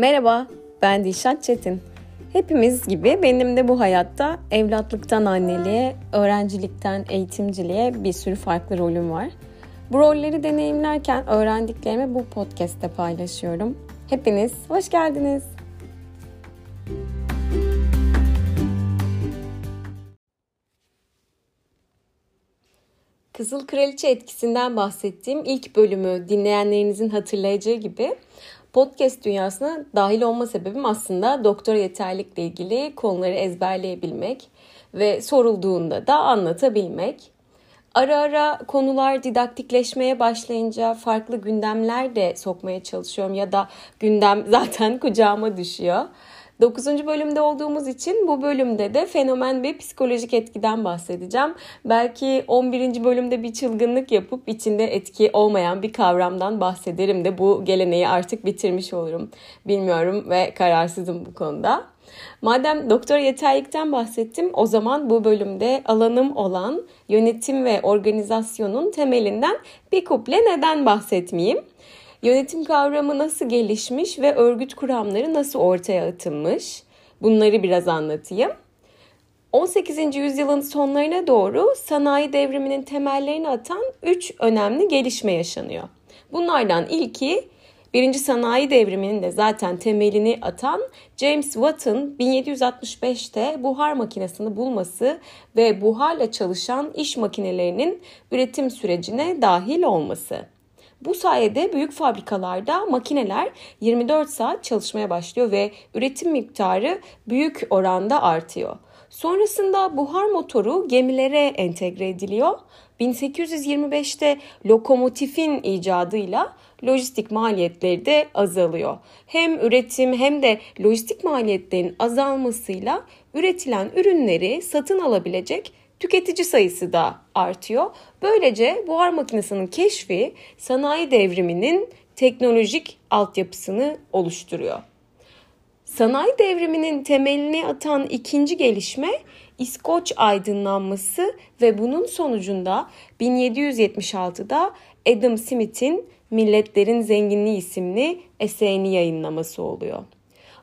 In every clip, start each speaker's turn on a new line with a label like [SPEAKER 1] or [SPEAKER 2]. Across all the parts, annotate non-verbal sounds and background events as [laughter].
[SPEAKER 1] Merhaba, ben Dilşat Çetin. Hepimiz gibi benim de bu hayatta evlatlıktan anneliğe, öğrencilikten eğitimciliğe bir sürü farklı rolüm var. Bu rolleri deneyimlerken öğrendiklerimi bu podcast'te paylaşıyorum. Hepiniz hoş geldiniz. Kızıl Kraliçe etkisinden bahsettiğim ilk bölümü dinleyenlerinizin hatırlayacağı gibi podcast dünyasına dahil olma sebebim aslında doktora yeterlikle ilgili konuları ezberleyebilmek ve sorulduğunda da anlatabilmek. Ara ara konular didaktikleşmeye başlayınca farklı gündemler de sokmaya çalışıyorum ya da gündem [laughs] zaten kucağıma düşüyor. 9. bölümde olduğumuz için bu bölümde de fenomen ve psikolojik etkiden bahsedeceğim. Belki 11. bölümde bir çılgınlık yapıp içinde etki olmayan bir kavramdan bahsederim de bu geleneği artık bitirmiş olurum. Bilmiyorum ve kararsızım bu konuda. Madem doktor yeterlikten bahsettim o zaman bu bölümde alanım olan yönetim ve organizasyonun temelinden bir kuple neden bahsetmeyeyim? Yönetim kavramı nasıl gelişmiş ve örgüt kuramları nasıl ortaya atılmış? Bunları biraz anlatayım. 18. yüzyılın sonlarına doğru sanayi devriminin temellerini atan 3 önemli gelişme yaşanıyor. Bunlardan ilki Birinci sanayi devriminin de zaten temelini atan James Watt'ın 1765'te buhar makinesini bulması ve buharla çalışan iş makinelerinin üretim sürecine dahil olması. Bu sayede büyük fabrikalarda makineler 24 saat çalışmaya başlıyor ve üretim miktarı büyük oranda artıyor. Sonrasında buhar motoru gemilere entegre ediliyor. 1825'te lokomotifin icadıyla lojistik maliyetleri de azalıyor. Hem üretim hem de lojistik maliyetlerin azalmasıyla üretilen ürünleri satın alabilecek tüketici sayısı da artıyor. Böylece buhar makinesinin keşfi sanayi devriminin teknolojik altyapısını oluşturuyor. Sanayi devriminin temelini atan ikinci gelişme İskoç aydınlanması ve bunun sonucunda 1776'da Adam Smith'in Milletlerin Zenginliği isimli eserini yayınlaması oluyor.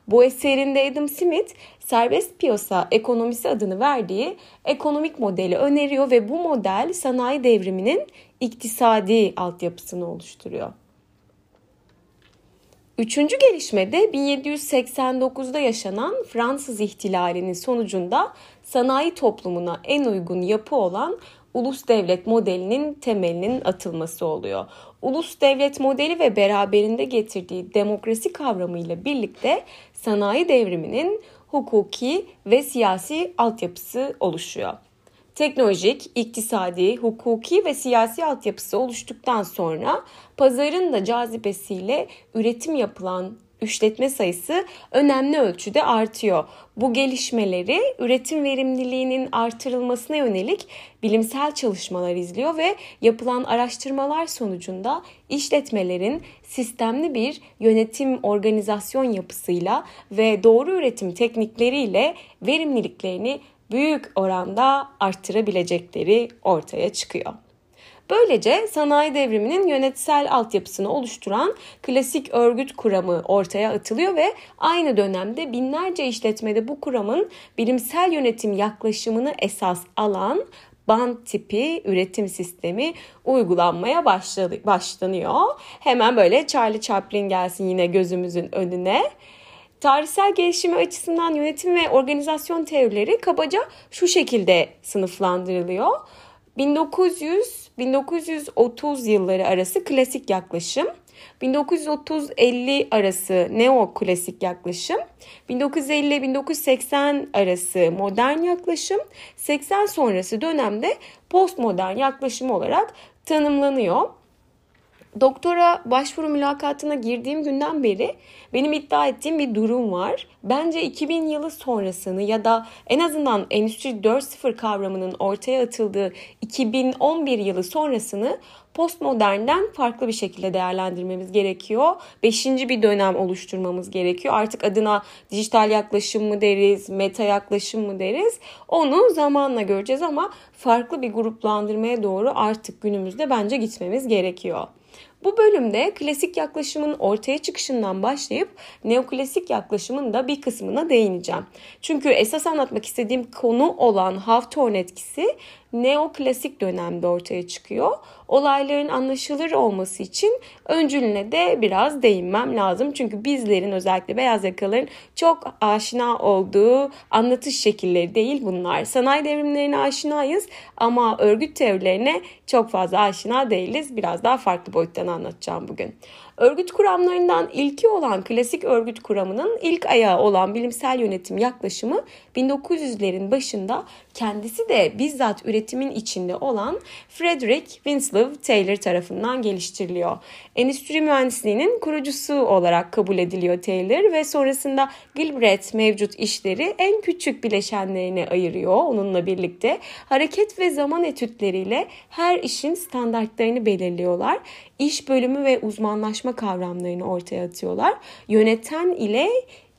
[SPEAKER 1] Bu eserinde Adam Smith serbest piyasa ekonomisi adını verdiği ekonomik modeli öneriyor ve bu model sanayi devriminin iktisadi altyapısını oluşturuyor. Üçüncü gelişmede 1789'da yaşanan Fransız ihtilalinin sonucunda sanayi toplumuna en uygun yapı olan ulus devlet modelinin temelinin atılması oluyor. Ulus devlet modeli ve beraberinde getirdiği demokrasi kavramıyla birlikte sanayi devriminin hukuki ve siyasi altyapısı oluşuyor. Teknolojik, iktisadi, hukuki ve siyasi altyapısı oluştuktan sonra pazarın da cazibesiyle üretim yapılan işletme sayısı önemli ölçüde artıyor. Bu gelişmeleri üretim verimliliğinin artırılmasına yönelik bilimsel çalışmalar izliyor ve yapılan araştırmalar sonucunda işletmelerin sistemli bir yönetim organizasyon yapısıyla ve doğru üretim teknikleriyle verimliliklerini büyük oranda arttırabilecekleri ortaya çıkıyor. Böylece sanayi devriminin yönetsel altyapısını oluşturan klasik örgüt kuramı ortaya atılıyor ve aynı dönemde binlerce işletmede bu kuramın bilimsel yönetim yaklaşımını esas alan band tipi üretim sistemi uygulanmaya başlanıyor. Hemen böyle Charlie Chaplin gelsin yine gözümüzün önüne. Tarihsel gelişimi açısından yönetim ve organizasyon teorileri kabaca şu şekilde sınıflandırılıyor. 1900-1930 yılları arası klasik yaklaşım, 1930-50 arası neoklasik yaklaşım, 1950-1980 arası modern yaklaşım, 80 sonrası dönemde postmodern yaklaşım olarak tanımlanıyor doktora başvuru mülakatına girdiğim günden beri benim iddia ettiğim bir durum var. Bence 2000 yılı sonrasını ya da en azından Endüstri 4.0 kavramının ortaya atıldığı 2011 yılı sonrasını postmodernden farklı bir şekilde değerlendirmemiz gerekiyor. Beşinci bir dönem oluşturmamız gerekiyor. Artık adına dijital yaklaşım mı deriz, meta yaklaşım mı deriz? Onu zamanla göreceğiz ama farklı bir gruplandırmaya doğru artık günümüzde bence gitmemiz gerekiyor. Bu bölümde klasik yaklaşımın ortaya çıkışından başlayıp neoklasik yaklaşımın da bir kısmına değineceğim. Çünkü esas anlatmak istediğim konu olan Hawthorne etkisi neoklasik dönemde ortaya çıkıyor. Olayların anlaşılır olması için öncülüne de biraz değinmem lazım. Çünkü bizlerin özellikle beyaz yakaların çok aşina olduğu anlatış şekilleri değil bunlar. Sanayi devrimlerine aşinayız ama örgüt teorilerine çok fazla aşina değiliz. Biraz daha farklı boyuttan anlatacağım bugün. Örgüt kuramlarından ilki olan klasik örgüt kuramının ilk ayağı olan bilimsel yönetim yaklaşımı 1900'lerin başında kendisi de bizzat üretimin içinde olan Frederick Winslow Taylor tarafından geliştiriliyor. Endüstri mühendisliğinin kurucusu olarak kabul ediliyor Taylor ve sonrasında Gilbert mevcut işleri en küçük bileşenlerine ayırıyor onunla birlikte. Hareket ve zaman etütleriyle her işin standartlarını belirliyorlar. İş bölümü ve uzmanlaşma kavramlarını ortaya atıyorlar. Yöneten ile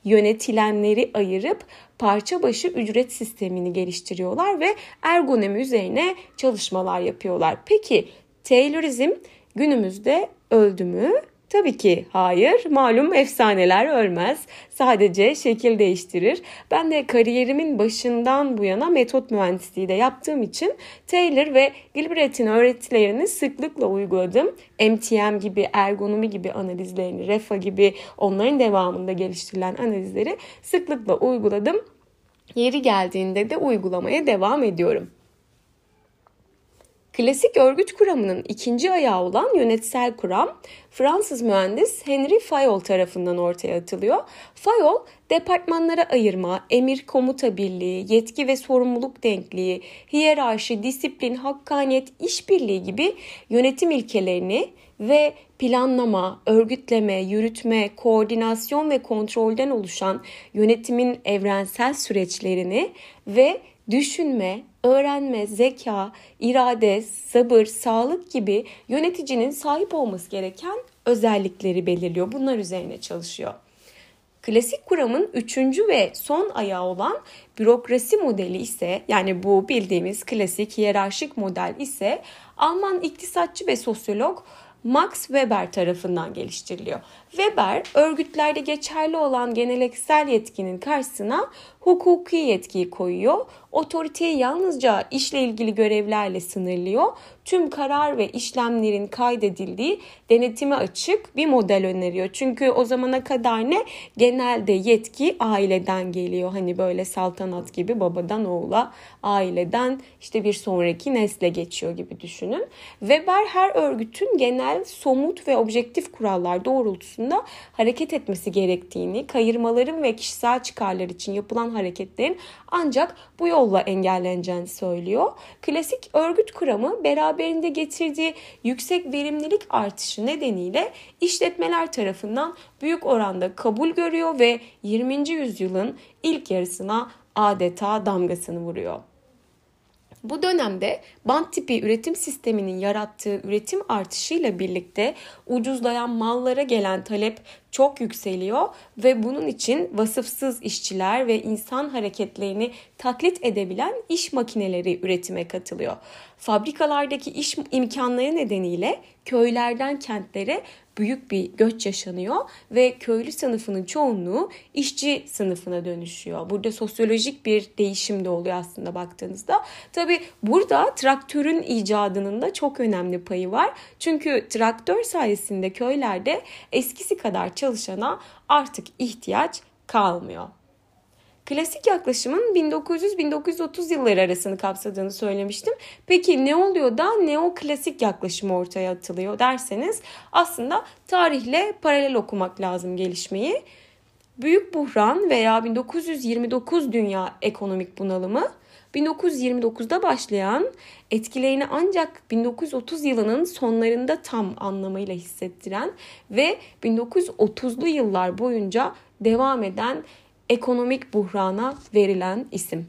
[SPEAKER 1] yönetilenleri ayırıp parça başı ücret sistemini geliştiriyorlar ve ergonomi üzerine çalışmalar yapıyorlar. Peki Taylorizm günümüzde öldü mü? Tabii ki hayır. Malum efsaneler ölmez. Sadece şekil değiştirir. Ben de kariyerimin başından bu yana metot mühendisliği de yaptığım için Taylor ve Gilbert'in öğretilerini sıklıkla uyguladım. MTM gibi, ergonomi gibi analizlerini, REFA gibi onların devamında geliştirilen analizleri sıklıkla uyguladım. Yeri geldiğinde de uygulamaya devam ediyorum. Klasik örgüt kuramının ikinci ayağı olan yönetsel kuram Fransız mühendis Henry Fayol tarafından ortaya atılıyor. Fayol departmanlara ayırma, emir komuta birliği, yetki ve sorumluluk denkliği, hiyerarşi, disiplin, hakkaniyet, işbirliği gibi yönetim ilkelerini ve planlama, örgütleme, yürütme, koordinasyon ve kontrolden oluşan yönetimin evrensel süreçlerini ve düşünme, öğrenme, zeka, irade, sabır, sağlık gibi yöneticinin sahip olması gereken özellikleri belirliyor. Bunlar üzerine çalışıyor. Klasik kuramın üçüncü ve son ayağı olan bürokrasi modeli ise yani bu bildiğimiz klasik hiyerarşik model ise Alman iktisatçı ve sosyolog Max Weber tarafından geliştiriliyor. Weber örgütlerde geçerli olan geneleksel yetkinin karşısına hukuki yetkiyi koyuyor. Otoriteyi yalnızca işle ilgili görevlerle sınırlıyor. Tüm karar ve işlemlerin kaydedildiği denetime açık bir model öneriyor. Çünkü o zamana kadar ne? Genelde yetki aileden geliyor. Hani böyle saltanat gibi babadan oğula, aileden işte bir sonraki nesle geçiyor gibi düşünün. Weber her örgütün genel, somut ve objektif kurallar doğrultusunda hareket etmesi gerektiğini, kayırmaların ve kişisel çıkarlar için yapılan hareketlerin ancak bu yolla engelleneceğini söylüyor. Klasik örgüt kuramı beraberinde getirdiği yüksek verimlilik artışı nedeniyle işletmeler tarafından büyük oranda kabul görüyor ve 20. yüzyılın ilk yarısına adeta damgasını vuruyor. Bu dönemde bant tipi üretim sisteminin yarattığı üretim artışıyla birlikte ucuzlayan mallara gelen talep çok yükseliyor ve bunun için vasıfsız işçiler ve insan hareketlerini taklit edebilen iş makineleri üretime katılıyor. Fabrikalardaki iş imkanları nedeniyle köylerden kentlere büyük bir göç yaşanıyor ve köylü sınıfının çoğunluğu işçi sınıfına dönüşüyor. Burada sosyolojik bir değişim de oluyor aslında baktığınızda. Tabi burada traktörün icadının da çok önemli payı var. Çünkü traktör sayesinde köylerde eskisi kadar çalışana artık ihtiyaç kalmıyor. Klasik yaklaşımın 1900-1930 yılları arasını kapsadığını söylemiştim. Peki ne oluyor da neoklasik yaklaşım ortaya atılıyor derseniz aslında tarihle paralel okumak lazım gelişmeyi. Büyük buhran veya 1929 dünya ekonomik bunalımı 1929'da başlayan etkilerini ancak 1930 yılının sonlarında tam anlamıyla hissettiren ve 1930'lu yıllar boyunca devam eden ekonomik buhrana verilen isim.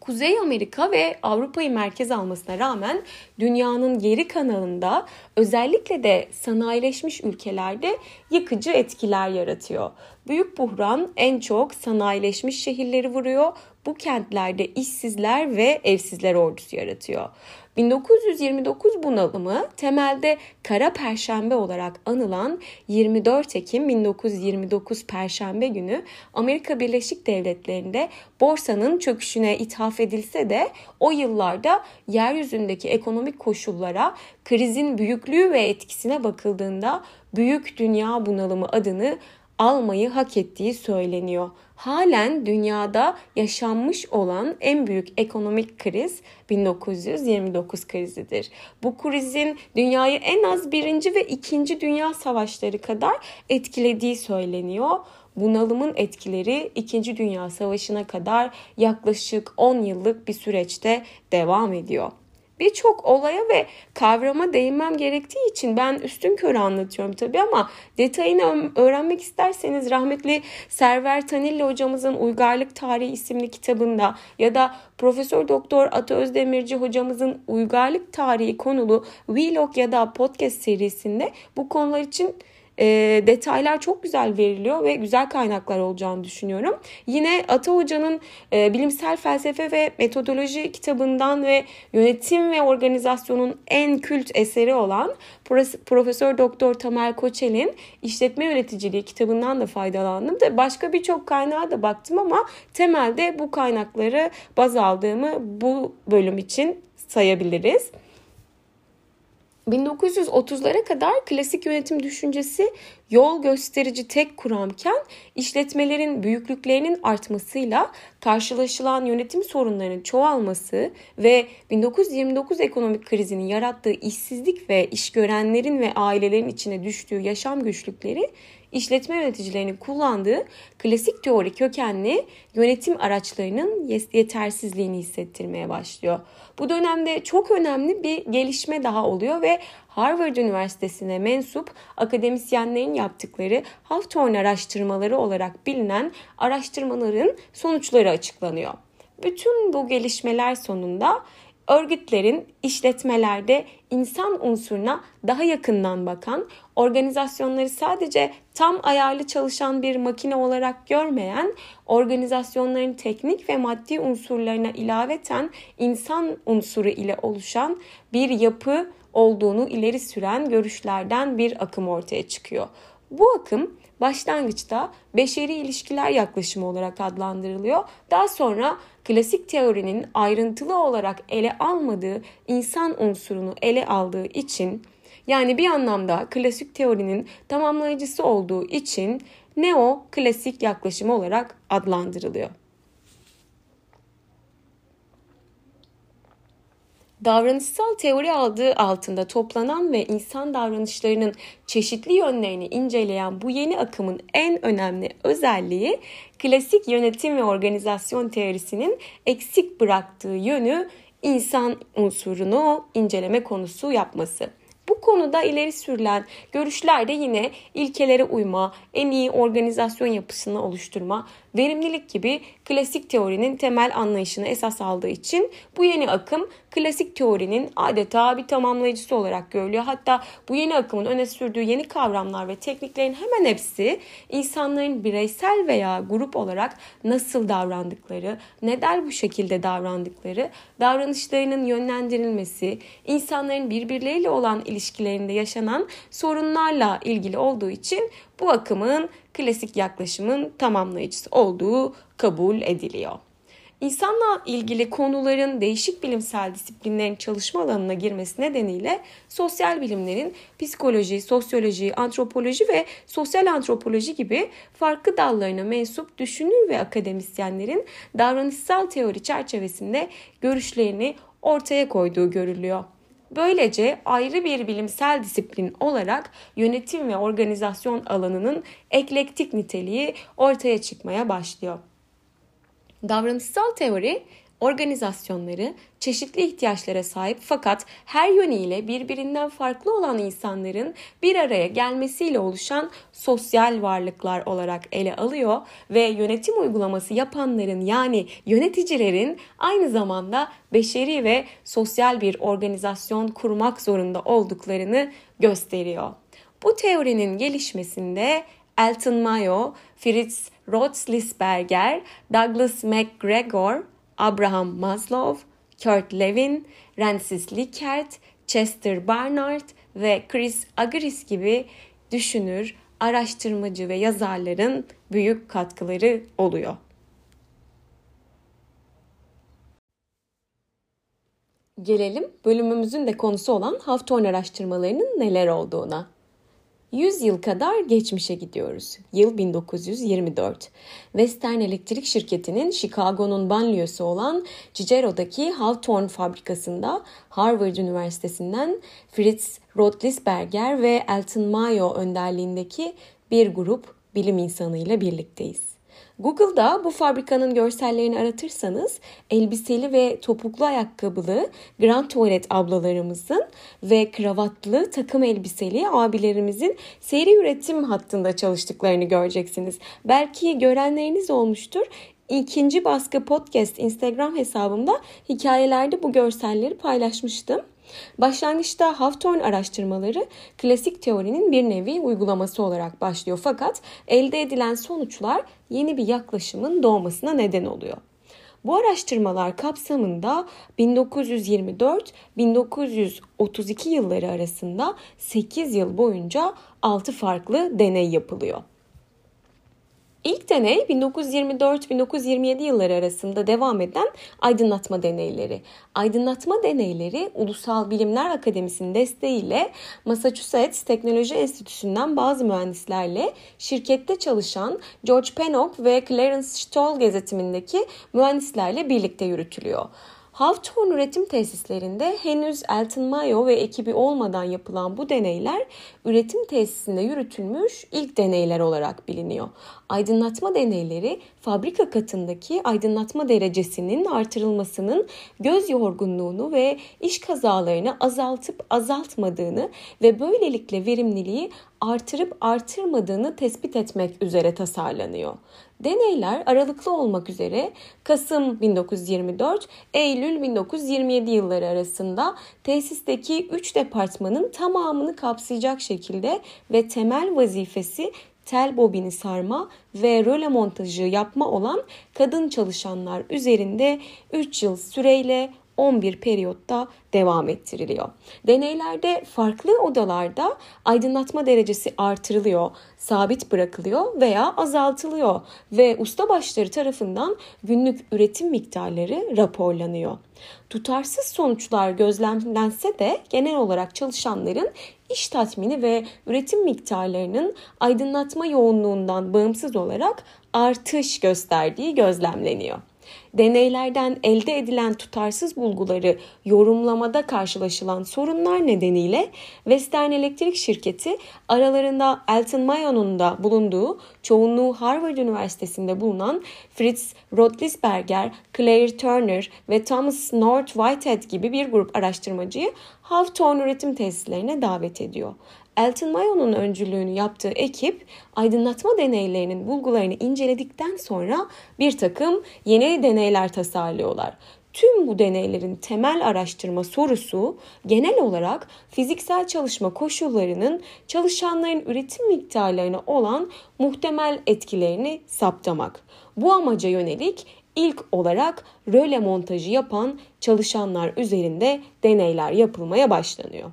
[SPEAKER 1] Kuzey Amerika ve Avrupa'yı merkez almasına rağmen dünyanın geri kanalında özellikle de sanayileşmiş ülkelerde yıkıcı etkiler yaratıyor. Büyük buhran en çok sanayileşmiş şehirleri vuruyor. Bu kentlerde işsizler ve evsizler ordusu yaratıyor. 1929 bunalımı temelde Kara Perşembe olarak anılan 24 Ekim 1929 Perşembe günü Amerika Birleşik Devletleri'nde borsanın çöküşüne ithaf edilse de o yıllarda yeryüzündeki ekonomik koşullara krizin büyüklüğü ve etkisine bakıldığında büyük dünya bunalımı adını almayı hak ettiği söyleniyor. Halen dünyada yaşanmış olan en büyük ekonomik kriz 1929 krizidir. Bu krizin dünyayı en az birinci ve ikinci dünya savaşları kadar etkilediği söyleniyor. Bunalımın etkileri 2. Dünya Savaşı'na kadar yaklaşık 10 yıllık bir süreçte devam ediyor birçok olaya ve kavrama değinmem gerektiği için ben üstün körü anlatıyorum tabii ama detayını öğrenmek isterseniz rahmetli Server Tanilli hocamızın Uygarlık Tarihi isimli kitabında ya da Profesör Doktor Ata Özdemirci hocamızın Uygarlık Tarihi konulu vlog ya da podcast serisinde bu konular için e, detaylar çok güzel veriliyor ve güzel kaynaklar olacağını düşünüyorum. Yine Ata Hoca'nın e, bilimsel felsefe ve metodoloji kitabından ve yönetim ve organizasyonun en kült eseri olan Profesör Doktor Tamer Koçel'in işletme yöneticiliği kitabından da faydalandım. De başka birçok kaynağa da baktım ama temelde bu kaynakları baz aldığımı bu bölüm için sayabiliriz. 1930'lara kadar klasik yönetim düşüncesi yol gösterici tek kuramken işletmelerin büyüklüklerinin artmasıyla karşılaşılan yönetim sorunlarının çoğalması ve 1929 ekonomik krizinin yarattığı işsizlik ve işgörenlerin ve ailelerin içine düştüğü yaşam güçlükleri işletme yöneticilerinin kullandığı klasik teori kökenli yönetim araçlarının yetersizliğini hissettirmeye başlıyor. Bu dönemde çok önemli bir gelişme daha oluyor ve Harvard Üniversitesi'ne mensup akademisyenlerin yaptıkları Hawthorne araştırmaları olarak bilinen araştırmaların sonuçları açıklanıyor. Bütün bu gelişmeler sonunda örgütlerin işletmelerde insan unsuruna daha yakından bakan, organizasyonları sadece tam ayarlı çalışan bir makine olarak görmeyen, organizasyonların teknik ve maddi unsurlarına ilaveten insan unsuru ile oluşan bir yapı olduğunu ileri süren görüşlerden bir akım ortaya çıkıyor. Bu akım başlangıçta beşeri ilişkiler yaklaşımı olarak adlandırılıyor. Daha sonra klasik teorinin ayrıntılı olarak ele almadığı insan unsurunu ele aldığı için yani bir anlamda klasik teorinin tamamlayıcısı olduğu için neo klasik yaklaşımı olarak adlandırılıyor. Davranışsal teori aldığı altında toplanan ve insan davranışlarının çeşitli yönlerini inceleyen bu yeni akımın en önemli özelliği klasik yönetim ve organizasyon teorisinin eksik bıraktığı yönü insan unsurunu inceleme konusu yapması. Bu konuda ileri sürülen görüşler de yine ilkelere uyma, en iyi organizasyon yapısını oluşturma, verimlilik gibi klasik teorinin temel anlayışını esas aldığı için bu yeni akım klasik teorinin adeta bir tamamlayıcısı olarak görülüyor. Hatta bu yeni akımın öne sürdüğü yeni kavramlar ve tekniklerin hemen hepsi insanların bireysel veya grup olarak nasıl davrandıkları, neden bu şekilde davrandıkları, davranışlarının yönlendirilmesi, insanların birbirleriyle olan ilişkilerinde yaşanan sorunlarla ilgili olduğu için bu akımın klasik yaklaşımın tamamlayıcısı olduğu kabul ediliyor. İnsanla ilgili konuların değişik bilimsel disiplinlerin çalışma alanına girmesi nedeniyle sosyal bilimlerin psikoloji, sosyoloji, antropoloji ve sosyal antropoloji gibi farklı dallarına mensup düşünür ve akademisyenlerin davranışsal teori çerçevesinde görüşlerini ortaya koyduğu görülüyor. Böylece ayrı bir bilimsel disiplin olarak yönetim ve organizasyon alanının eklektik niteliği ortaya çıkmaya başlıyor. Davranışsal teori organizasyonları çeşitli ihtiyaçlara sahip fakat her yönüyle birbirinden farklı olan insanların bir araya gelmesiyle oluşan sosyal varlıklar olarak ele alıyor ve yönetim uygulaması yapanların yani yöneticilerin aynı zamanda beşeri ve sosyal bir organizasyon kurmak zorunda olduklarını gösteriyor. Bu teorinin gelişmesinde Elton Mayo, Fritz Rothlisberger, Douglas McGregor, Abraham Maslow, Kurt Lewin, Francis Likert, Chester Barnard ve Chris Agris gibi düşünür, araştırmacı ve yazarların büyük katkıları oluyor. Gelelim bölümümüzün de konusu olan Hawthorne araştırmalarının neler olduğuna. 100 yıl kadar geçmişe gidiyoruz. Yıl 1924. Western Elektrik Şirketi'nin Chicago'nun banliyösü olan Cicero'daki Hawthorne fabrikasında Harvard Üniversitesi'nden Fritz Roethlisberger ve Elton Mayo önderliğindeki bir grup bilim insanıyla birlikteyiz. Google'da bu fabrikanın görsellerini aratırsanız elbiseli ve topuklu ayakkabılı Grand Tuvalet ablalarımızın ve kravatlı takım elbiseli abilerimizin seri üretim hattında çalıştıklarını göreceksiniz. Belki görenleriniz olmuştur. İkinci baskı podcast Instagram hesabımda hikayelerde bu görselleri paylaşmıştım. Başlangıçta Hawthorne araştırmaları klasik teorinin bir nevi uygulaması olarak başlıyor fakat elde edilen sonuçlar yeni bir yaklaşımın doğmasına neden oluyor. Bu araştırmalar kapsamında 1924-1932 yılları arasında 8 yıl boyunca 6 farklı deney yapılıyor. İlk deney 1924-1927 yılları arasında devam eden aydınlatma deneyleri. Aydınlatma deneyleri Ulusal Bilimler Akademisi'nin desteğiyle Massachusetts Teknoloji Enstitüsü'nden bazı mühendislerle şirkette çalışan George Pennock ve Clarence Stoll gazetimindeki mühendislerle birlikte yürütülüyor. Hawthorne üretim tesislerinde henüz Elton Mayo ve ekibi olmadan yapılan bu deneyler üretim tesisinde yürütülmüş ilk deneyler olarak biliniyor. Aydınlatma deneyleri fabrika katındaki aydınlatma derecesinin artırılmasının göz yorgunluğunu ve iş kazalarını azaltıp azaltmadığını ve böylelikle verimliliği artırıp artırmadığını tespit etmek üzere tasarlanıyor. Deneyler aralıklı olmak üzere Kasım 1924, Eylül 1927 yılları arasında tesisteki 3 departmanın tamamını kapsayacak şekilde ve temel vazifesi tel bobini sarma ve röle montajı yapma olan kadın çalışanlar üzerinde 3 yıl süreyle 11 periyotta devam ettiriliyor. Deneylerde farklı odalarda aydınlatma derecesi artırılıyor, sabit bırakılıyor veya azaltılıyor ve usta başları tarafından günlük üretim miktarları raporlanıyor. Tutarsız sonuçlar gözlemlense de genel olarak çalışanların iş tatmini ve üretim miktarlarının aydınlatma yoğunluğundan bağımsız olarak artış gösterdiği gözlemleniyor deneylerden elde edilen tutarsız bulguları yorumlamada karşılaşılan sorunlar nedeniyle Western Elektrik Şirketi aralarında Elton Mayo'nun da bulunduğu çoğunluğu Harvard Üniversitesi'nde bulunan Fritz Roethlisberger, Claire Turner ve Thomas North Whitehead gibi bir grup araştırmacıyı Hawthorne üretim tesislerine davet ediyor. Elton Mayo'nun öncülüğünü yaptığı ekip aydınlatma deneylerinin bulgularını inceledikten sonra bir takım yeni deneyler tasarlıyorlar. Tüm bu deneylerin temel araştırma sorusu genel olarak fiziksel çalışma koşullarının çalışanların üretim miktarlarına olan muhtemel etkilerini saptamak. Bu amaca yönelik ilk olarak röle montajı yapan çalışanlar üzerinde deneyler yapılmaya başlanıyor.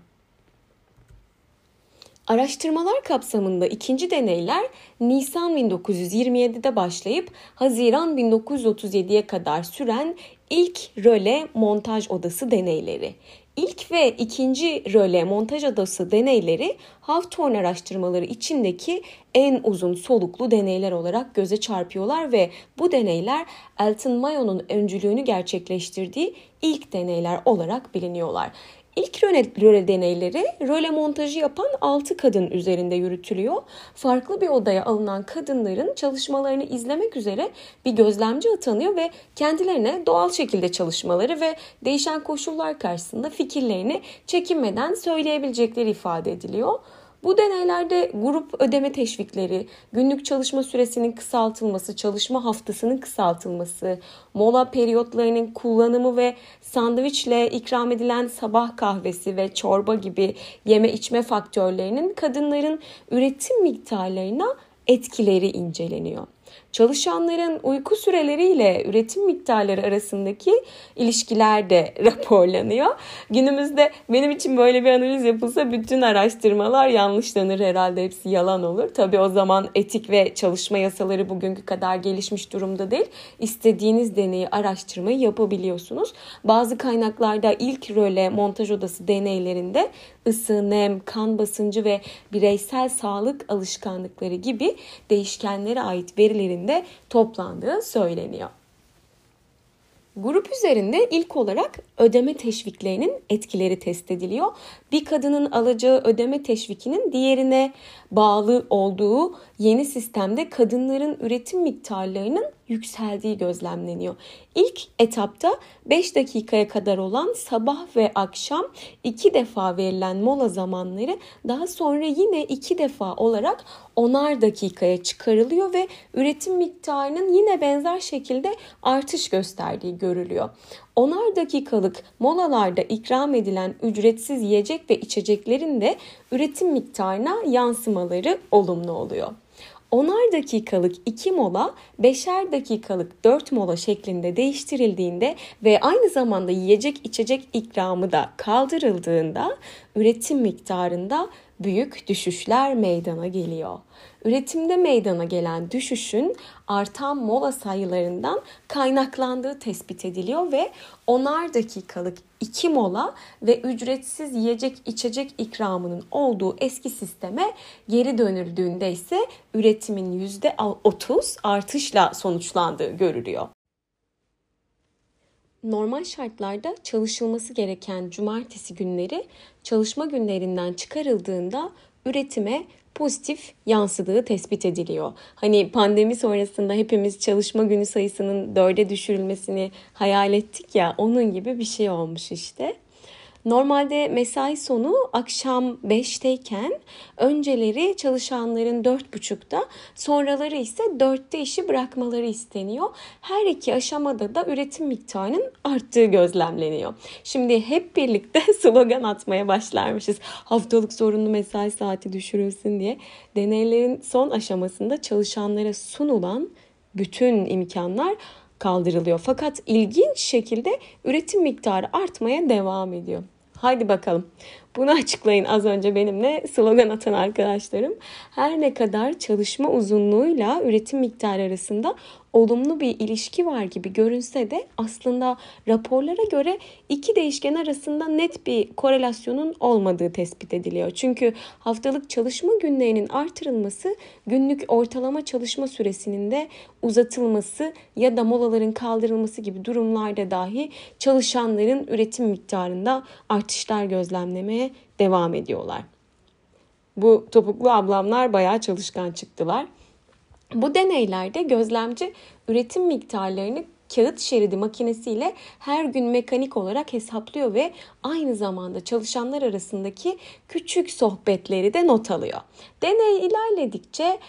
[SPEAKER 1] Araştırmalar kapsamında ikinci deneyler Nisan 1927'de başlayıp Haziran 1937'ye kadar süren ilk röle montaj odası deneyleri. İlk ve ikinci röle montaj odası deneyleri Hawthorne araştırmaları içindeki en uzun soluklu deneyler olarak göze çarpıyorlar ve bu deneyler Elton Mayo'nun öncülüğünü gerçekleştirdiği ilk deneyler olarak biliniyorlar. İlk röle, röle deneyleri röle montajı yapan 6 kadın üzerinde yürütülüyor. Farklı bir odaya alınan kadınların çalışmalarını izlemek üzere bir gözlemci atanıyor ve kendilerine doğal şekilde çalışmaları ve değişen koşullar karşısında fikirlerini çekinmeden söyleyebilecekleri ifade ediliyor. Bu deneylerde grup ödeme teşvikleri, günlük çalışma süresinin kısaltılması, çalışma haftasının kısaltılması, mola periyotlarının kullanımı ve sandviçle ikram edilen sabah kahvesi ve çorba gibi yeme içme faktörlerinin kadınların üretim miktarlarına etkileri inceleniyor. Çalışanların uyku süreleriyle üretim miktarları arasındaki ilişkiler de [laughs] raporlanıyor. Günümüzde benim için böyle bir analiz yapılsa bütün araştırmalar yanlışlanır herhalde hepsi yalan olur. Tabii o zaman etik ve çalışma yasaları bugünkü kadar gelişmiş durumda değil. İstediğiniz deneyi araştırmayı yapabiliyorsunuz. Bazı kaynaklarda ilk röle montaj odası deneylerinde ısı, nem, kan basıncı ve bireysel sağlık alışkanlıkları gibi değişkenlere ait verilerinde toplandığı söyleniyor. Grup üzerinde ilk olarak ödeme teşviklerinin etkileri test ediliyor. Bir kadının alacağı ödeme teşvikinin diğerine bağlı olduğu yeni sistemde kadınların üretim miktarlarının yükseldiği gözlemleniyor. İlk etapta 5 dakikaya kadar olan sabah ve akşam 2 defa verilen mola zamanları daha sonra yine 2 defa olarak onar dakikaya çıkarılıyor ve üretim miktarının yine benzer şekilde artış gösterdiği görülüyor. Onar dakikalık molalarda ikram edilen ücretsiz yiyecek ve içeceklerin de üretim miktarına yansımaları olumlu oluyor. Onar dakikalık 2 mola, beşer dakikalık 4 mola şeklinde değiştirildiğinde ve aynı zamanda yiyecek içecek ikramı da kaldırıldığında üretim miktarında büyük düşüşler meydana geliyor. Üretimde meydana gelen düşüşün artan mola sayılarından kaynaklandığı tespit ediliyor ve onar dakikalık iki mola ve ücretsiz yiyecek içecek ikramının olduğu eski sisteme geri dönüldüğünde ise üretimin %30 artışla sonuçlandığı görülüyor. Normal şartlarda çalışılması gereken cumartesi günleri çalışma günlerinden çıkarıldığında üretime pozitif yansıdığı tespit ediliyor. Hani pandemi sonrasında hepimiz çalışma günü sayısının dörde düşürülmesini hayal ettik ya onun gibi bir şey olmuş işte. Normalde mesai sonu akşam 5'teyken önceleri çalışanların 4.30'da sonraları ise 4'te işi bırakmaları isteniyor. Her iki aşamada da üretim miktarının arttığı gözlemleniyor. Şimdi hep birlikte [laughs] slogan atmaya başlarmışız. Haftalık zorunlu mesai saati düşürülsün diye. Deneylerin son aşamasında çalışanlara sunulan bütün imkanlar kaldırılıyor. Fakat ilginç şekilde üretim miktarı artmaya devam ediyor. Haydi bakalım. Bunu açıklayın az önce benimle slogan atan arkadaşlarım. Her ne kadar çalışma uzunluğuyla üretim miktarı arasında olumlu bir ilişki var gibi görünse de aslında raporlara göre iki değişken arasında net bir korelasyonun olmadığı tespit ediliyor. Çünkü haftalık çalışma günlerinin artırılması günlük ortalama çalışma süresinin de uzatılması ya da molaların kaldırılması gibi durumlarda dahi çalışanların üretim miktarında artışlar gözlemlemeye devam ediyorlar. Bu topuklu ablamlar bayağı çalışkan çıktılar. Bu deneylerde gözlemci üretim miktarlarını kağıt şeridi makinesiyle her gün mekanik olarak hesaplıyor ve aynı zamanda çalışanlar arasındaki küçük sohbetleri de not alıyor. Deney ilerledikçe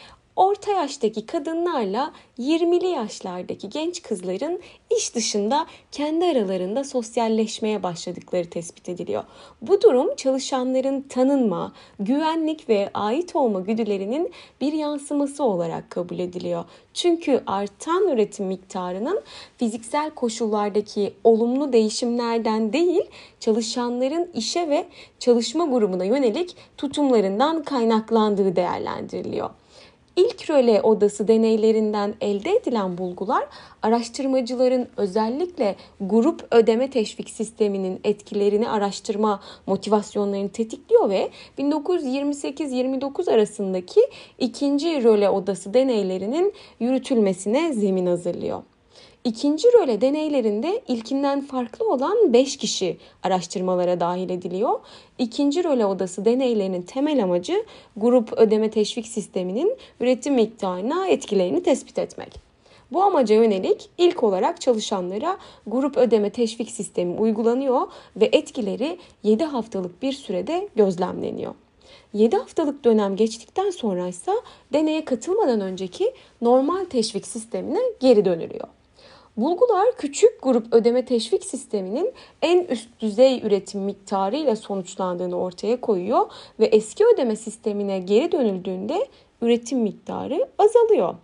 [SPEAKER 1] orta yaştaki kadınlarla 20'li yaşlardaki genç kızların iş dışında kendi aralarında sosyalleşmeye başladıkları tespit ediliyor. Bu durum çalışanların tanınma, güvenlik ve ait olma güdülerinin bir yansıması olarak kabul ediliyor. Çünkü artan üretim miktarının fiziksel koşullardaki olumlu değişimlerden değil, çalışanların işe ve çalışma grubuna yönelik tutumlarından kaynaklandığı değerlendiriliyor. İlk röle odası deneylerinden elde edilen bulgular araştırmacıların özellikle grup ödeme teşvik sisteminin etkilerini araştırma motivasyonlarını tetikliyor ve 1928-29 arasındaki ikinci röle odası deneylerinin yürütülmesine zemin hazırlıyor. İkinci röle deneylerinde ilkinden farklı olan 5 kişi araştırmalara dahil ediliyor. İkinci röle odası deneylerinin temel amacı grup ödeme teşvik sisteminin üretim miktarına etkilerini tespit etmek. Bu amaca yönelik ilk olarak çalışanlara grup ödeme teşvik sistemi uygulanıyor ve etkileri 7 haftalık bir sürede gözlemleniyor. 7 haftalık dönem geçtikten sonra ise deneye katılmadan önceki normal teşvik sistemine geri dönülüyor. Bulgular küçük grup ödeme teşvik sisteminin en üst düzey üretim miktarı ile sonuçlandığını ortaya koyuyor ve eski ödeme sistemine geri dönüldüğünde üretim miktarı azalıyor.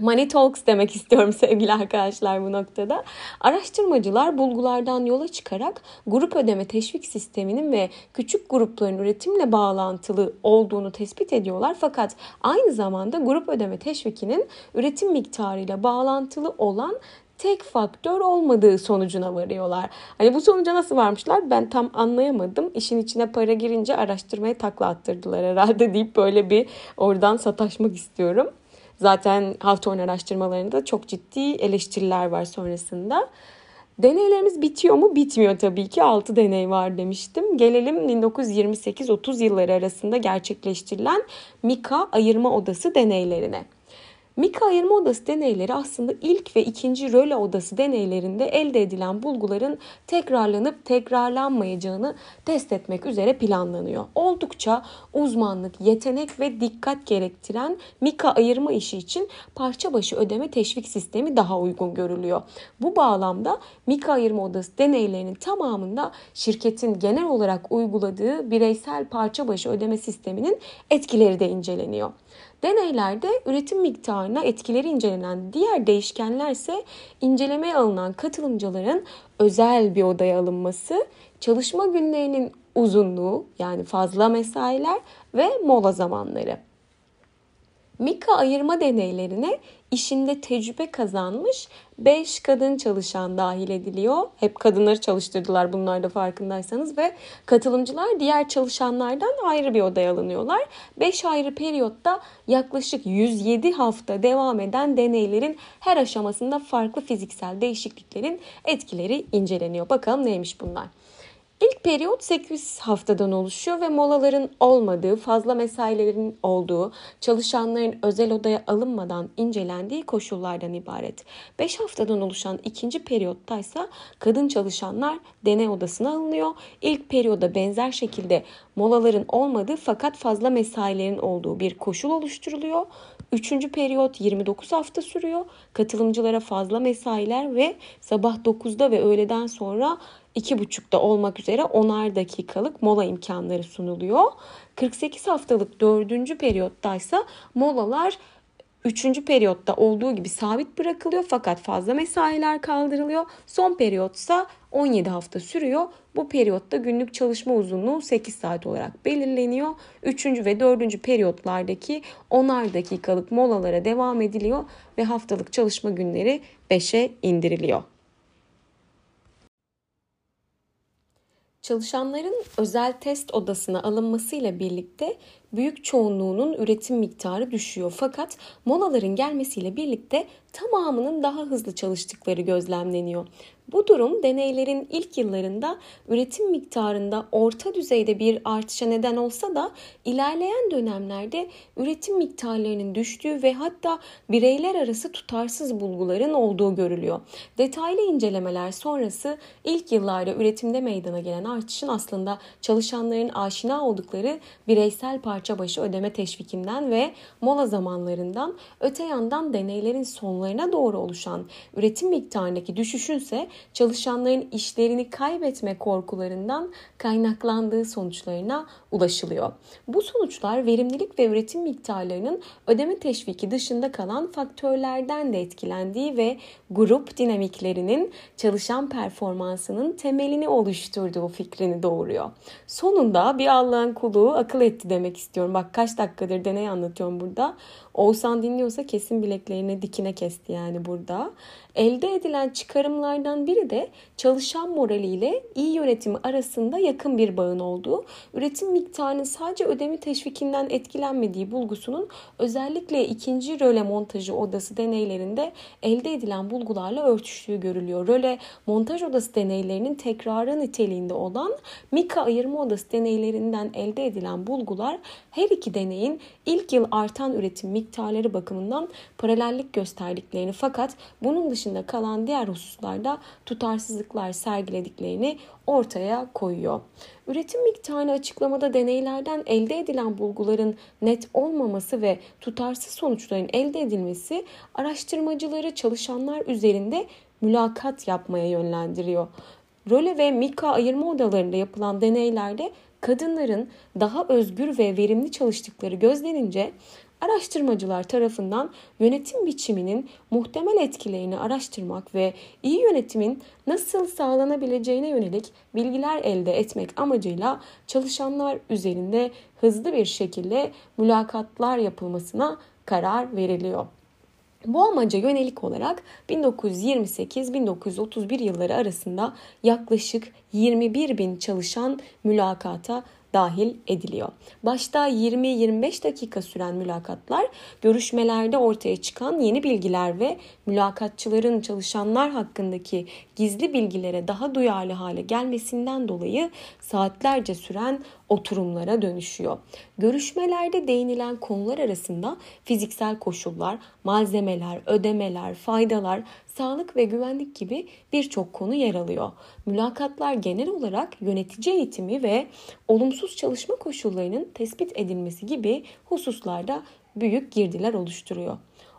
[SPEAKER 1] Money Talks demek istiyorum [laughs] sevgili arkadaşlar bu noktada. Araştırmacılar bulgulardan yola çıkarak grup ödeme teşvik sisteminin ve küçük grupların üretimle bağlantılı olduğunu tespit ediyorlar. Fakat aynı zamanda grup ödeme teşvikinin üretim miktarıyla bağlantılı olan tek faktör olmadığı sonucuna varıyorlar. Hani bu sonuca nasıl varmışlar ben tam anlayamadım. İşin içine para girince araştırmaya takla attırdılar herhalde deyip böyle bir oradan sataşmak istiyorum. Zaten Hawthorne araştırmalarında çok ciddi eleştiriler var sonrasında. Deneylerimiz bitiyor mu? Bitmiyor tabii ki. 6 deney var demiştim. Gelelim 1928-30 yılları arasında gerçekleştirilen Mika ayırma odası deneylerine. Mika ayırma odası deneyleri aslında ilk ve ikinci röle odası deneylerinde elde edilen bulguların tekrarlanıp tekrarlanmayacağını test etmek üzere planlanıyor. Oldukça uzmanlık, yetenek ve dikkat gerektiren Mika ayırma işi için parça başı ödeme teşvik sistemi daha uygun görülüyor. Bu bağlamda Mika ayırma odası deneylerinin tamamında şirketin genel olarak uyguladığı bireysel parça başı ödeme sisteminin etkileri de inceleniyor. Deneylerde üretim miktarına etkileri incelenen diğer değişkenler ise incelemeye alınan katılımcıların özel bir odaya alınması, çalışma günlerinin uzunluğu yani fazla mesailer ve mola zamanları. Mika ayırma deneylerine işinde tecrübe kazanmış 5 kadın çalışan dahil ediliyor. Hep kadınları çalıştırdılar bunlar da farkındaysanız ve katılımcılar diğer çalışanlardan ayrı bir odaya alınıyorlar. 5 ayrı periyotta yaklaşık 107 hafta devam eden deneylerin her aşamasında farklı fiziksel değişikliklerin etkileri inceleniyor. Bakalım neymiş bunlar. İlk periyot 8 haftadan oluşuyor ve molaların olmadığı, fazla mesailerin olduğu, çalışanların özel odaya alınmadan incelendiği koşullardan ibaret. 5 haftadan oluşan ikinci periyottaysa kadın çalışanlar deney odasına alınıyor. İlk periyoda benzer şekilde molaların olmadığı fakat fazla mesailerin olduğu bir koşul oluşturuluyor. Üçüncü periyot 29 hafta sürüyor. Katılımcılara fazla mesailer ve sabah 9'da ve öğleden sonra 2.30'da olmak üzere 10'ar dakikalık mola imkanları sunuluyor. 48 haftalık 4. periyottaysa molalar 3. periyotta olduğu gibi sabit bırakılıyor fakat fazla mesailer kaldırılıyor. Son periyotsa 17 hafta sürüyor. Bu periyotta günlük çalışma uzunluğu 8 saat olarak belirleniyor. 3. ve 4. periyotlardaki 10'ar dakikalık molalara devam ediliyor ve haftalık çalışma günleri 5'e indiriliyor. Çalışanların özel test odasına alınmasıyla birlikte büyük çoğunluğunun üretim miktarı düşüyor. Fakat molaların gelmesiyle birlikte tamamının daha hızlı çalıştıkları gözlemleniyor. Bu durum deneylerin ilk yıllarında üretim miktarında orta düzeyde bir artışa neden olsa da ilerleyen dönemlerde üretim miktarlarının düştüğü ve hatta bireyler arası tutarsız bulguların olduğu görülüyor. Detaylı incelemeler sonrası ilk yıllarda üretimde meydana gelen artışın aslında çalışanların aşina oldukları bireysel parça başı ödeme teşvikinden ve mola zamanlarından öte yandan deneylerin sonlarına doğru oluşan üretim miktarındaki düşüşünse çalışanların işlerini kaybetme korkularından kaynaklandığı sonuçlarına ulaşılıyor. Bu sonuçlar verimlilik ve üretim miktarlarının ödeme teşviki dışında kalan faktörlerden de etkilendiği ve grup dinamiklerinin çalışan performansının temelini oluşturduğu fikrini doğuruyor. Sonunda bir Allah'ın kulu akıl etti demek istiyorum. Bak kaç dakikadır deney anlatıyorum burada. Oğuzhan dinliyorsa kesin bileklerini dikine kesti yani burada. Elde edilen çıkarımlardan biri de çalışan moraliyle iyi yönetimi arasında yakın bir bağın olduğu, üretim miktarının sadece ödemi teşvikinden etkilenmediği bulgusunun özellikle ikinci röle montajı odası deneylerinde elde edilen bulgularla örtüştüğü görülüyor. Röle montaj odası deneylerinin tekrarı niteliğinde olan Mika ayırma odası deneylerinden elde edilen bulgular her iki deneyin ilk yıl artan üretim miktarları bakımından paralellik gösterdiklerini fakat bunun dışında kalan diğer hususlarda tutarsızlıklar sergilediklerini ortaya koyuyor. Üretim miktarını açıklamada deneylerden elde edilen bulguların net olmaması ve tutarsız sonuçların elde edilmesi araştırmacıları çalışanlar üzerinde mülakat yapmaya yönlendiriyor. Role ve Mika ayırma odalarında yapılan deneylerde kadınların daha özgür ve verimli çalıştıkları gözlenince araştırmacılar tarafından yönetim biçiminin muhtemel etkilerini araştırmak ve iyi yönetimin nasıl sağlanabileceğine yönelik bilgiler elde etmek amacıyla çalışanlar üzerinde hızlı bir şekilde mülakatlar yapılmasına karar veriliyor. Bu amaca yönelik olarak 1928-1931 yılları arasında yaklaşık 21 bin çalışan mülakata dahil ediliyor. Başta 20-25 dakika süren mülakatlar görüşmelerde ortaya çıkan yeni bilgiler ve mülakatçıların çalışanlar hakkındaki gizli bilgilere daha duyarlı hale gelmesinden dolayı saatlerce süren oturumlara dönüşüyor. Görüşmelerde değinilen konular arasında fiziksel koşullar, malzemeler, ödemeler, faydalar, sağlık ve güvenlik gibi birçok konu yer alıyor. Mülakatlar genel olarak yönetici eğitimi ve olumsuz çalışma koşullarının tespit edilmesi gibi hususlarda büyük girdiler oluşturuyor.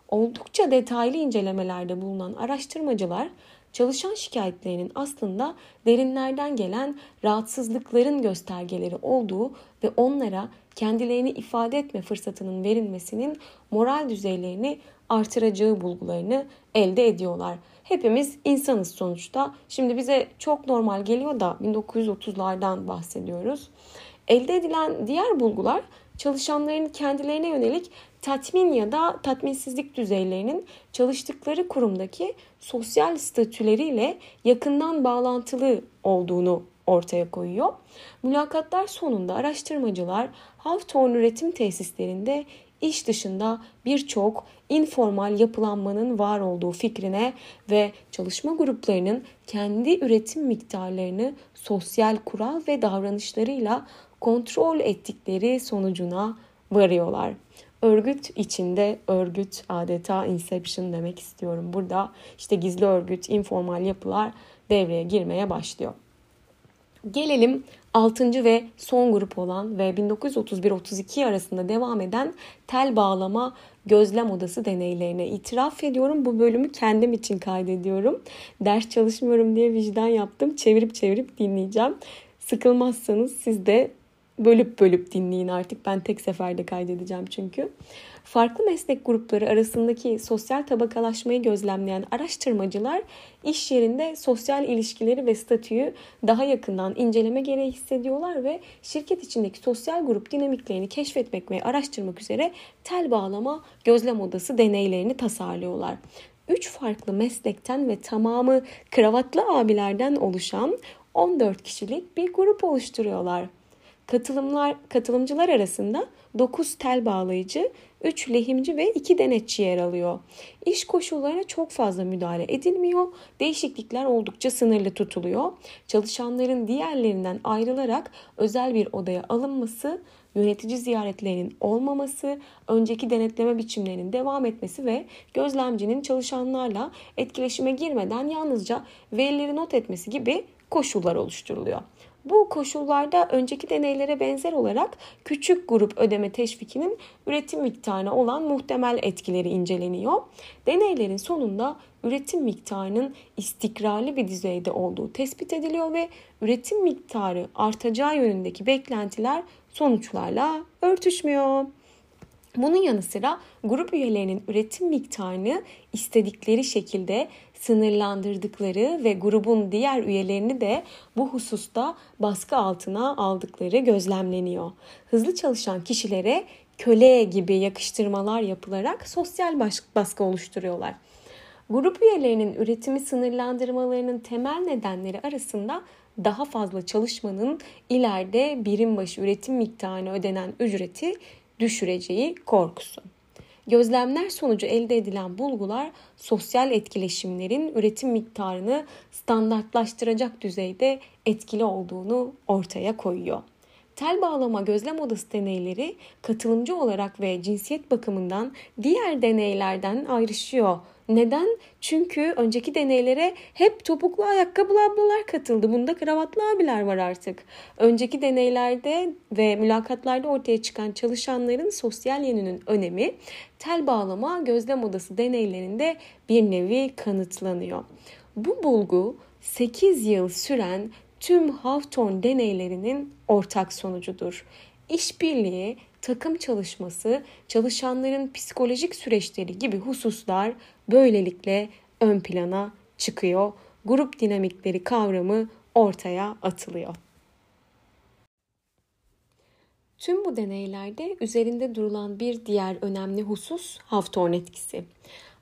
[SPEAKER 1] Oldukça detaylı incelemelerde bulunan araştırmacılar çalışan şikayetlerinin aslında derinlerden gelen rahatsızlıkların göstergeleri olduğu ve onlara kendilerini ifade etme fırsatının verilmesinin moral düzeylerini artıracağı bulgularını elde ediyorlar. Hepimiz insanız sonuçta. Şimdi bize çok normal geliyor da 1930'lardan bahsediyoruz. Elde edilen diğer bulgular çalışanların kendilerine yönelik tatmin ya da tatminsizlik düzeylerinin çalıştıkları kurumdaki sosyal statüleriyle yakından bağlantılı olduğunu ortaya koyuyor. Mülakatlar sonunda araştırmacılar Hawthorne üretim tesislerinde iş dışında birçok informal yapılanmanın var olduğu fikrine ve çalışma gruplarının kendi üretim miktarlarını sosyal kural ve davranışlarıyla kontrol ettikleri sonucuna varıyorlar. Örgüt içinde örgüt adeta inception demek istiyorum. Burada işte gizli örgüt, informal yapılar devreye girmeye başlıyor. Gelelim 6. ve son grup olan ve 1931-32 arasında devam eden tel bağlama gözlem odası deneylerine itiraf ediyorum. Bu bölümü kendim için kaydediyorum. Ders çalışmıyorum diye vicdan yaptım. Çevirip çevirip dinleyeceğim. Sıkılmazsanız siz de bölüp bölüp dinleyin artık. Ben tek seferde kaydedeceğim çünkü. Farklı meslek grupları arasındaki sosyal tabakalaşmayı gözlemleyen araştırmacılar iş yerinde sosyal ilişkileri ve statüyü daha yakından inceleme gereği hissediyorlar ve şirket içindeki sosyal grup dinamiklerini keşfetmek ve araştırmak üzere tel bağlama gözlem odası deneylerini tasarlıyorlar. Üç farklı meslekten ve tamamı kravatlı abilerden oluşan 14 kişilik bir grup oluşturuyorlar. Katılımlar, katılımcılar arasında 9 tel bağlayıcı, 3 lehimci ve 2 denetçi yer alıyor. İş koşullarına çok fazla müdahale edilmiyor. Değişiklikler oldukça sınırlı tutuluyor. Çalışanların diğerlerinden ayrılarak özel bir odaya alınması, yönetici ziyaretlerinin olmaması, önceki denetleme biçimlerinin devam etmesi ve gözlemcinin çalışanlarla etkileşime girmeden yalnızca verileri not etmesi gibi koşullar oluşturuluyor. Bu koşullarda önceki deneylere benzer olarak küçük grup ödeme teşvikinin üretim miktarına olan muhtemel etkileri inceleniyor. Deneylerin sonunda üretim miktarının istikrarlı bir düzeyde olduğu tespit ediliyor ve üretim miktarı artacağı yönündeki beklentiler sonuçlarla örtüşmüyor. Bunun yanı sıra grup üyelerinin üretim miktarını istedikleri şekilde sınırlandırdıkları ve grubun diğer üyelerini de bu hususta baskı altına aldıkları gözlemleniyor. Hızlı çalışan kişilere köle gibi yakıştırmalar yapılarak sosyal baskı oluşturuyorlar. Grup üyelerinin üretimi sınırlandırmalarının temel nedenleri arasında daha fazla çalışmanın ileride birim başı üretim miktarına ödenen ücreti düşüreceği korkusu. Gözlemler sonucu elde edilen bulgular sosyal etkileşimlerin üretim miktarını standartlaştıracak düzeyde etkili olduğunu ortaya koyuyor. Tel bağlama gözlem odası deneyleri katılımcı olarak ve cinsiyet bakımından diğer deneylerden ayrışıyor neden? Çünkü önceki deneylere hep topuklu ayakkabılı ablalar katıldı. Bunda kravatlı abiler var artık. Önceki deneylerde ve mülakatlarda ortaya çıkan çalışanların sosyal yönünün önemi tel bağlama gözlem odası deneylerinde bir nevi kanıtlanıyor. Bu bulgu 8 yıl süren tüm Hawthorne deneylerinin ortak sonucudur. işbirliği, takım çalışması, çalışanların psikolojik süreçleri gibi hususlar böylelikle ön plana çıkıyor. Grup dinamikleri kavramı ortaya atılıyor. Tüm bu deneylerde üzerinde durulan bir diğer önemli husus Hawthorne etkisi.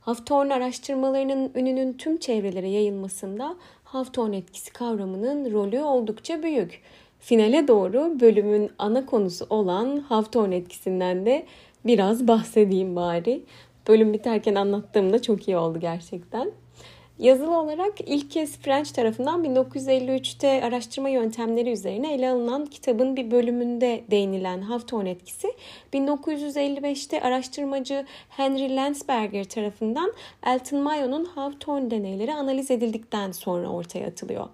[SPEAKER 1] Hawthorne araştırmalarının ününün tüm çevrelere yayılmasında Hawthorne etkisi kavramının rolü oldukça büyük. Finale doğru bölümün ana konusu olan Hawthorne etkisinden de biraz bahsedeyim bari. Bölüm biterken anlattığımda çok iyi oldu gerçekten. Yazılı olarak ilk kez French tarafından 1953'te araştırma yöntemleri üzerine ele alınan kitabın bir bölümünde değinilen Hawthorne etkisi 1955'te araştırmacı Henry Landsberger tarafından Elton Mayo'nun Hawthorne deneyleri analiz edildikten sonra ortaya atılıyor.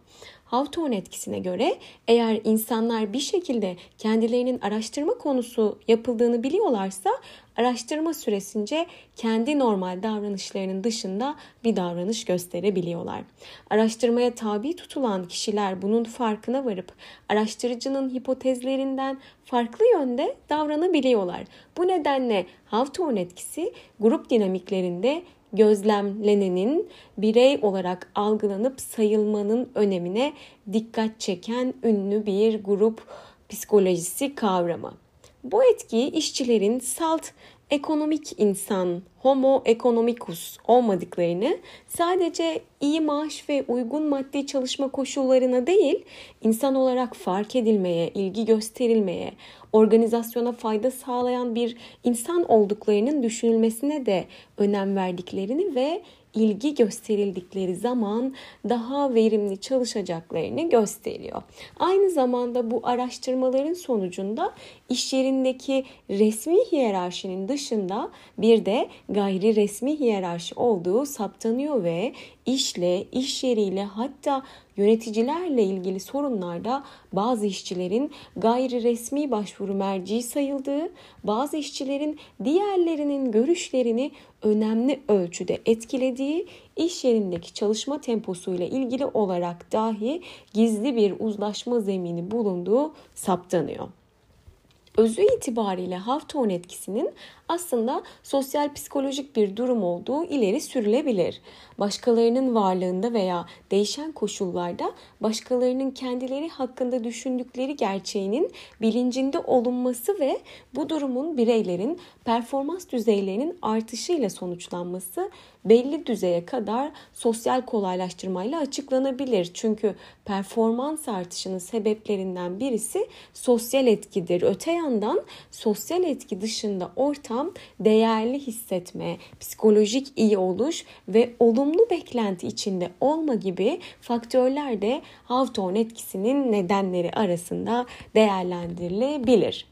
[SPEAKER 1] Hawthorne etkisine göre eğer insanlar bir şekilde kendilerinin araştırma konusu yapıldığını biliyorlarsa araştırma süresince kendi normal davranışlarının dışında bir davranış gösterebiliyorlar. Araştırmaya tabi tutulan kişiler bunun farkına varıp araştırıcının hipotezlerinden farklı yönde davranabiliyorlar. Bu nedenle Hawthorne etkisi grup dinamiklerinde gözlemlenenin birey olarak algılanıp sayılmanın önemine dikkat çeken ünlü bir grup psikolojisi kavramı. Bu etki işçilerin salt ekonomik insan, homo economicus olmadıklarını sadece iyi maaş ve uygun maddi çalışma koşullarına değil, insan olarak fark edilmeye, ilgi gösterilmeye, organizasyona fayda sağlayan bir insan olduklarının düşünülmesine de önem verdiklerini ve ilgi gösterildikleri zaman daha verimli çalışacaklarını gösteriyor. Aynı zamanda bu araştırmaların sonucunda iş yerindeki resmi hiyerarşinin dışında bir de gayri resmi hiyerarşi olduğu saptanıyor ve işle, iş yeriyle hatta yöneticilerle ilgili sorunlarda bazı işçilerin gayri resmi başvuru merci sayıldığı, bazı işçilerin diğerlerinin görüşlerini önemli ölçüde etkilediği, iş yerindeki çalışma temposuyla ilgili olarak dahi gizli bir uzlaşma zemini bulunduğu saptanıyor özü itibariyle Hawthorne etkisinin aslında sosyal psikolojik bir durum olduğu ileri sürülebilir. Başkalarının varlığında veya değişen koşullarda başkalarının kendileri hakkında düşündükleri gerçeğinin bilincinde olunması ve bu durumun bireylerin performans düzeylerinin artışıyla sonuçlanması belli düzeye kadar sosyal kolaylaştırmayla açıklanabilir. Çünkü performans artışının sebeplerinden birisi sosyal etkidir. Öte yandan sosyal etki dışında ortam değerli hissetme, psikolojik iyi oluş ve olumlu beklenti içinde olma gibi faktörler de Hawthorne etkisinin nedenleri arasında değerlendirilebilir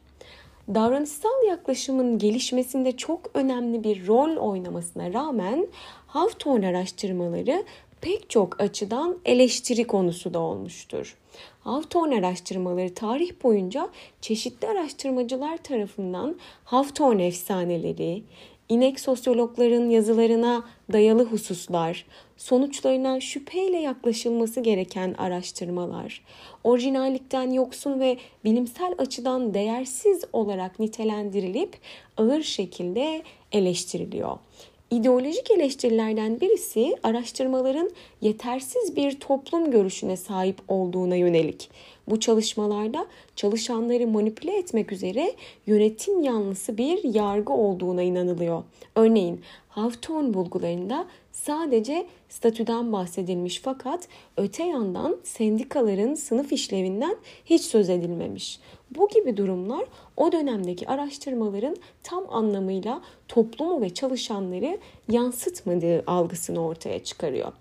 [SPEAKER 1] davranışsal yaklaşımın gelişmesinde çok önemli bir rol oynamasına rağmen Hawthorne araştırmaları pek çok açıdan eleştiri konusu da olmuştur. Hawthorne araştırmaları tarih boyunca çeşitli araştırmacılar tarafından Hawthorne efsaneleri, inek sosyologların yazılarına dayalı hususlar, sonuçlarına şüpheyle yaklaşılması gereken araştırmalar, orijinallikten yoksun ve bilimsel açıdan değersiz olarak nitelendirilip ağır şekilde eleştiriliyor. İdeolojik eleştirilerden birisi araştırmaların yetersiz bir toplum görüşüne sahip olduğuna yönelik. Bu çalışmalarda çalışanları manipüle etmek üzere yönetim yanlısı bir yargı olduğuna inanılıyor. Örneğin Hawthorne bulgularında sadece statüden bahsedilmiş fakat öte yandan sendikaların sınıf işlevinden hiç söz edilmemiş. Bu gibi durumlar o dönemdeki araştırmaların tam anlamıyla toplumu ve çalışanları yansıtmadığı algısını ortaya çıkarıyor.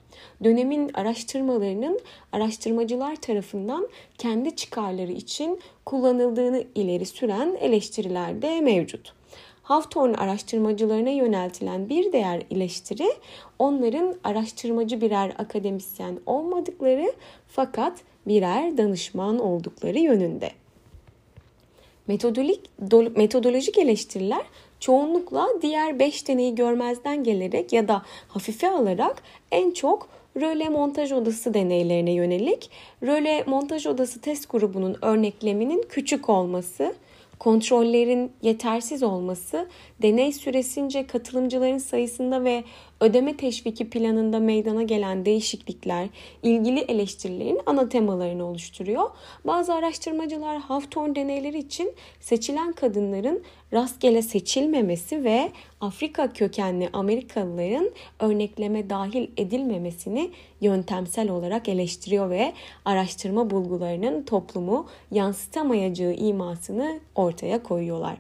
[SPEAKER 1] Dönemin araştırmalarının araştırmacılar tarafından kendi çıkarları için kullanıldığını ileri süren eleştiriler de mevcut. Hawthorne araştırmacılarına yöneltilen bir diğer eleştiri onların araştırmacı birer akademisyen olmadıkları fakat birer danışman oldukları yönünde. Metodolojik, metodolojik eleştiriler çoğunlukla diğer 5 deneyi görmezden gelerek ya da hafife alarak en çok röle montaj odası deneylerine yönelik röle montaj odası test grubunun örnekleminin küçük olması, Kontrollerin yetersiz olması, deney süresince katılımcıların sayısında ve ödeme teşviki planında meydana gelen değişiklikler ilgili eleştirilerin ana temalarını oluşturuyor. Bazı araştırmacılar Hawthorne deneyleri için seçilen kadınların rastgele seçilmemesi ve Afrika kökenli Amerikalıların örnekleme dahil edilmemesini yöntemsel olarak eleştiriyor ve araştırma bulgularının toplumu yansıtamayacağı imasını ortaya koyuyorlar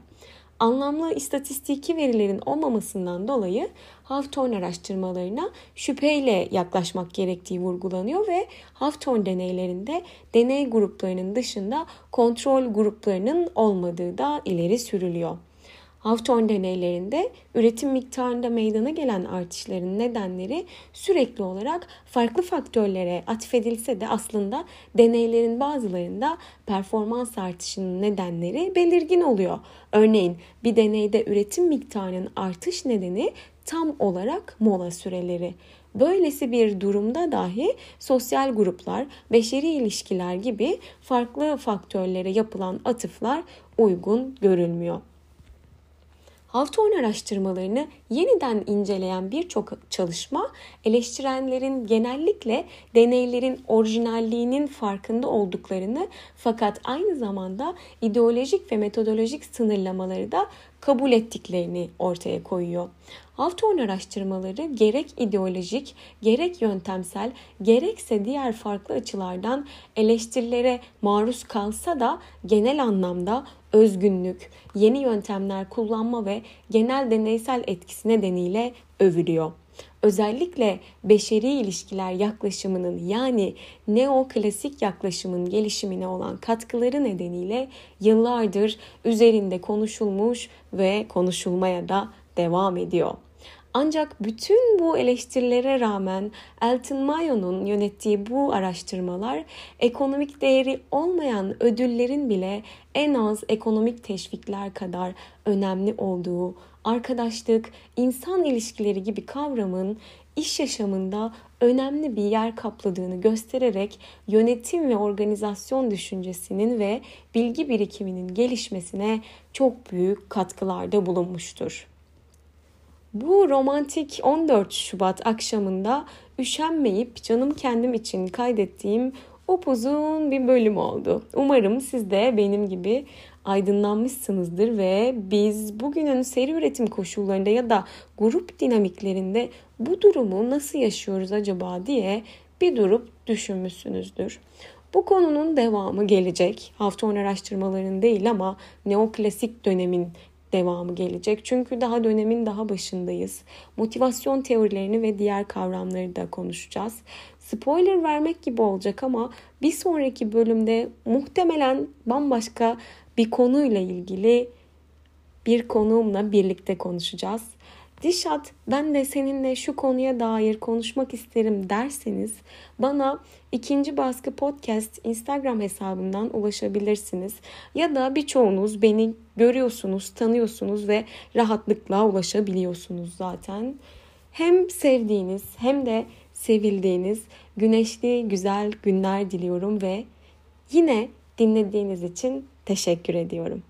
[SPEAKER 1] anlamlı istatistiki verilerin olmamasından dolayı Hawthorne araştırmalarına şüpheyle yaklaşmak gerektiği vurgulanıyor ve Hawthorne deneylerinde deney gruplarının dışında kontrol gruplarının olmadığı da ileri sürülüyor. Hawthorne deneylerinde üretim miktarında meydana gelen artışların nedenleri sürekli olarak farklı faktörlere atfedilse de aslında deneylerin bazılarında performans artışının nedenleri belirgin oluyor. Örneğin bir deneyde üretim miktarının artış nedeni tam olarak mola süreleri. Böylesi bir durumda dahi sosyal gruplar, beşeri ilişkiler gibi farklı faktörlere yapılan atıflar uygun görülmüyor. Hawthorne araştırmalarını yeniden inceleyen birçok çalışma eleştirenlerin genellikle deneylerin orijinalliğinin farkında olduklarını fakat aynı zamanda ideolojik ve metodolojik sınırlamaları da kabul ettiklerini ortaya koyuyor. Hawthorne araştırmaları gerek ideolojik, gerek yöntemsel, gerekse diğer farklı açılardan eleştirilere maruz kalsa da genel anlamda özgünlük, yeni yöntemler kullanma ve genel deneysel etkisi nedeniyle övülüyor. Özellikle beşeri ilişkiler yaklaşımının yani neoklasik yaklaşımın gelişimine olan katkıları nedeniyle yıllardır üzerinde konuşulmuş ve konuşulmaya da devam ediyor. Ancak bütün bu eleştirilere rağmen Elton Mayo'nun yönettiği bu araştırmalar ekonomik değeri olmayan ödüllerin bile en az ekonomik teşvikler kadar önemli olduğu, arkadaşlık, insan ilişkileri gibi kavramın iş yaşamında önemli bir yer kapladığını göstererek yönetim ve organizasyon düşüncesinin ve bilgi birikiminin gelişmesine çok büyük katkılarda bulunmuştur. Bu romantik 14 Şubat akşamında üşenmeyip canım kendim için kaydettiğim upuzun bir bölüm oldu. Umarım siz de benim gibi aydınlanmışsınızdır ve biz bugünün seri üretim koşullarında ya da grup dinamiklerinde bu durumu nasıl yaşıyoruz acaba diye bir durup düşünmüşsünüzdür. Bu konunun devamı gelecek. Hafton araştırmalarının değil ama neoklasik dönemin devamı gelecek. Çünkü daha dönemin daha başındayız. Motivasyon teorilerini ve diğer kavramları da konuşacağız. Spoiler vermek gibi olacak ama bir sonraki bölümde muhtemelen bambaşka bir konuyla ilgili bir konuğumla birlikte konuşacağız. Dişat ben de seninle şu konuya dair konuşmak isterim derseniz bana ikinci baskı podcast Instagram hesabından ulaşabilirsiniz. Ya da birçoğunuz beni görüyorsunuz, tanıyorsunuz ve rahatlıkla ulaşabiliyorsunuz zaten. Hem sevdiğiniz hem de sevildiğiniz güneşli güzel günler diliyorum ve yine dinlediğiniz için teşekkür ediyorum.